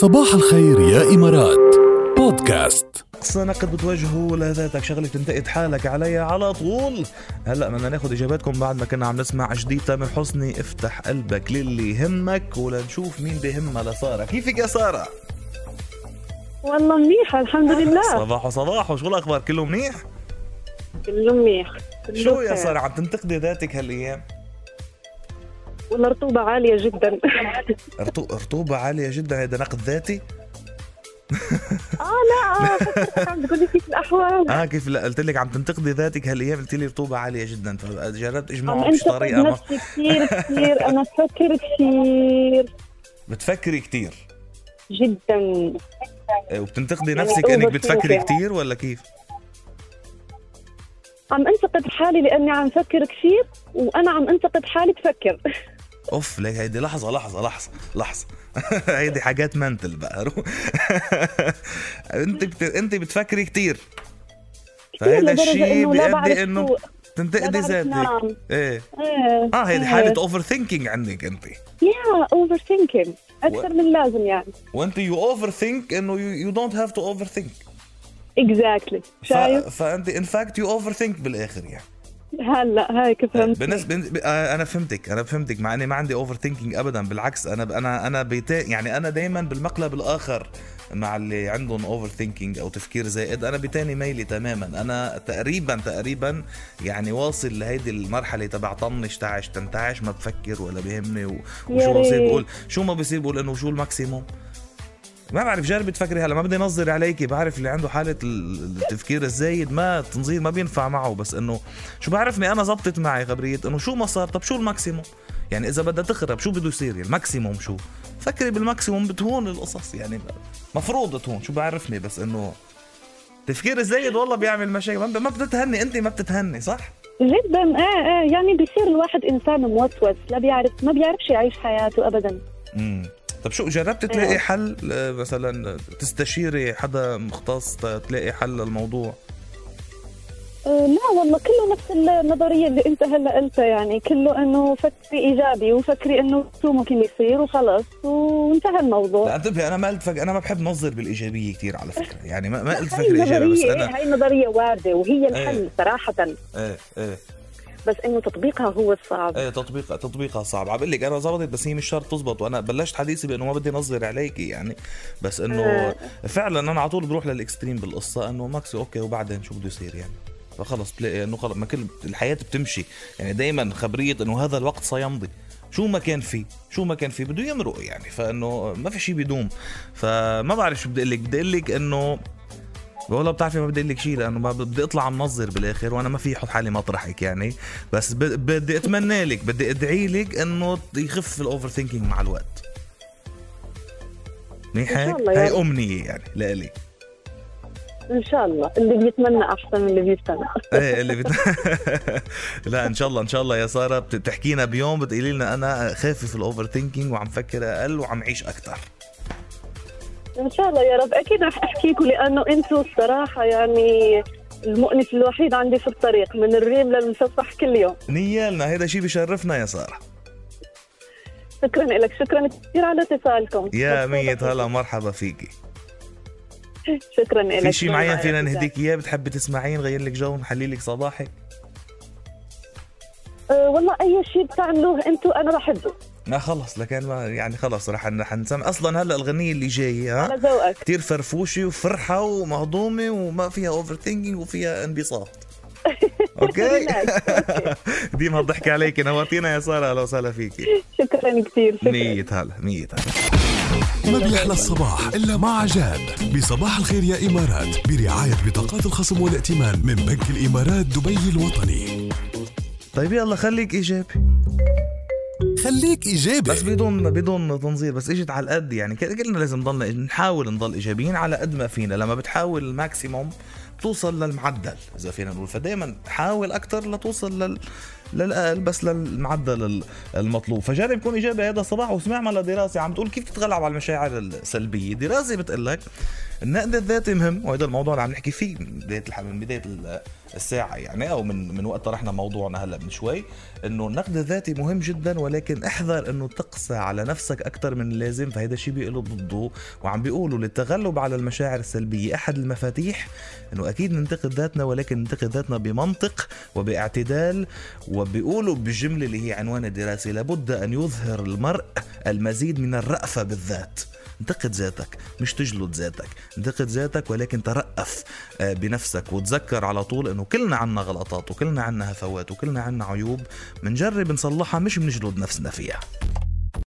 صباح الخير يا إمارات. بودكاست. أقصى نقد بتوجهه لذاتك شغلة تنتقد حالك عليها على طول. هلأ بدنا ناخذ إجاباتكم بعد ما كنا عم نسمع جديد. تامر حسني افتح قلبك للي يهمك ولنشوف مين بهمها لساره كيفك يا سارة؟ والله منيحة الحمد لله. صباح صباح وشو الأخبار؟ كله منيح؟ كله منيح كله شو يا. سارة عم تنتقدي ذاتك هالأيام؟ والله رطوبة عالية جدا. رطو- رطوبه عالية جدا. هذا نقد ذاتي؟ آه لا آه، عم تقولي كيف الأحوال. آه كيف لا قلت لك عم تنتقدي ذاتك هالأيام. قلت لي رطوبه عالية جدا. فجربت عم اجمعه مش انتقد طريقة. ما نفسي كثير كثير أنا بفكر كثير بتفكري كتير. جدا. إيه، وبتنتقدي يعني نفسك إنك. بتفكري كتير ولا كيف؟ عم انتقد حالي لأني عم فكر كثير وأنا عم انتقد حالي بفكر. أوف ليك هيدي لحظة لحظة لحظة لحظة. هيدي حاجات mental بقى. أنت بت... أنت بتفكري كتير. فهذا لدرجة الشيء لا بيؤدي إنه لا تنتقدي ذاتك. نام. إيه. إيه آه هيدي إيه. حالة over thinking عندك أنت. يا overthinking أكثر من اللازم يعني. وأنت you overthink انه you don't have to overthink exactly شايف؟ فأنت in fact you overthink بالآخر يعني. هلا هيك فهمت. بالنسبة آه، أنا فهمتك أنا فهمتك مع إني ما عندي overthinking ابدا بالعكس أنا أنا أنا بيتا يعني أنا دائما بالمقلب الآخر مع اللي عندهم overthinking أو تفكير زائد أنا بتاني ميلة تماما. أنا تقريبا تقريبا يعني واصل لهيدي المرحلة تبع طنش تعش تنتعش ما بفكر ولا بيهمني وشو بصير. بقول شو ما بصير بقول إنه شو ال maximum؟ ما بعرف جربي تفكري هلا ما بدي نظر عليكي بعرف اللي عنده حالة ال- التفكير الزايد ما تنظير ما بينفع معه بس إنه شو بعرفني أنا زبطت معي خبرية إنه شو ما صار طب شو ال maximum؟ يعني إذا بدها تخرب شو بده يصير؟ يعني ال maximum شو؟ فكري بال maximum بتهون القصص يعني مفروض تهون شو بعرفني بس إنه تفكير الزايد والله بيعمل مشاكل ما ما بتتهني انت ما بتتهني صح؟ جدا إيه إيه يعني بيصير الواحد إنسان موسوس لا بيعرف ما بيعرفش يعيش حياته ابدا. امم طب شو جربت تلاقي إيه. حل؟ آه، مثلا تستشيري حدا مختص تلاقي حل للموضوع؟ آه لا والله كله نفس النظرية اللي أنت هلأ قلتها يعني كله إنه فكري إيجابي وفكري إنه شو ممكن يصير وخلص وانتهى الموضوع. لا انتبهي أنا ما قلت فك... أنا ما بحب نظر بالإيجابية كثير على فكرة. يعني ما, ما قلت هاي فكرة إيجابية بس أنا هاي النظرية واردة وهي. الحل صراحة. إيه إيه. بس إنه تطبيقها هو الصعب. إيه تطبيق تطبيقها صعب. عم بقول لك أنا زبطت بس هي مش شرط تزبط. وأنا بلشت حديثي بأنه ما بدي نظر عليكي يعني. بس إنه آه. فعلا أنا على طول بروح لل extreme بالقصة إنه maxi okay وبعدين شو بده يصير يعني. فخلص بتلاقي إنه خلص ما كل الحياة بتمشي. يعني دائما خبرية إنه هذا الوقت سيمضي. شو ما كان فيه شو ما كان فيه بده يمرق يعني. فإنه ما في شيء بيدوم فما بعرف شو بدي أقول لك. بدي أقول لك إنه والله بتعرفي ما بدي أقول لك شيء لأنه بدي اطلع منظر بالآخر وأنا ما في أحط حالي مطرحك يعني بس بدي أتمنى لك بدي أدعي لك إنه يخف ال overthinking مع الوقت منيح هيك؟ هي رب. أمنية يعني لإلي إن شاء الله اللي بيتمنى أحسن من اللي بيستنى إيه اللي. لا إن شاء الله إن شاء الله يا سارة بت- بتحكينا بيوم بتقولي لنا أنا خافف ال overthinking وعم فكر أقل وعم عيش أكثر إن شاء الله يا رب. أكيد رح أحكيكم لأنه أنتم الصراحة يعني المؤنس الوحيد عندي في الطريق من الريم للمسطح كل يوم. نيالنا هيدا شيء بشرفنا يا سارة. شكرا لك شكرا كثير على اتصالكم. يا مية هلا مرحبا فيكي. شكرا لك. في شيء معين فينا نهديك إياه؟ بتحبي تسمعيه نغير لك جو نحلي لك صباحك أه والله أي شيء بتعملوه أنتم أنا بحبه. لا خلص لكن ما يعني خلص رح رح نسمع. أصلا هلأ الغنية اللي جاية ها؟ على ذوقك. كثير فرفوشة وفرحة ومهضومة وما فيها overthinking وفيها انبساط. okay؟ ديما الضحك عليك نورتينا يا سارة. أهلا وسهلا فيكي شكرا كثير شكرا. مية هلا مية هلا. ما بيحلى الصباح إلا مع جاد بصباح الخير يا إمارات. برعاية بطاقات الخصم والائتمان من بنك الإمارات دبي الوطني. طيب يلا خليك إيجابي. خليك إيجابي. بس بدون بدون تنظير بس إجت على القد يعني. كلنا لازم نضل نحاول نضل إيجابيين على قد ما فينا. لما بتحاول الماكسيموم توصل للمعدل. إذا فينا نقول فدائما حاول أكثر لتوصل لل للاقل بس للمعدل المطلوب. فجرب كون إيجابي هذا الصباح واسمع لدراسة عم تقول كيف تتغلب على المشاعر السلبية. دراسة بتقول لك النقد الذاتي مهم وهذا الموضوع اللي عم نحكي فيه من بداية من بداية الساعة يعني أو من من وقت طرحنا موضوعنا هلأ من شوي إنه النقد الذاتي مهم جدا ولكن احذر إنه تقسى على نفسك أكثر من اللازم. فهذا الشيء بيقلب ضده وعم بيقولوا للتغلب على المشاعر السلبية. أحد المفاتيح إنه أكيد ننتقد ذاتنا ولكن ننتقد ذاتنا بمنطق وباعتدال وبيقولوا بالجمله اللي هي عنوان الدراسة لابد أن يظهر المرء المزيد من الرأفة بالذات. انتقد ذاتك مش تجلد ذاتك. انتقد ذاتك ولكن ترأف آه، بنفسك وتذكر على طول إنه كلنا عنا غلطات وكلنا عنا هفوات وكلنا عنا عيوب. بنجرب نصلحها مش بنجلد نفسنا فيها.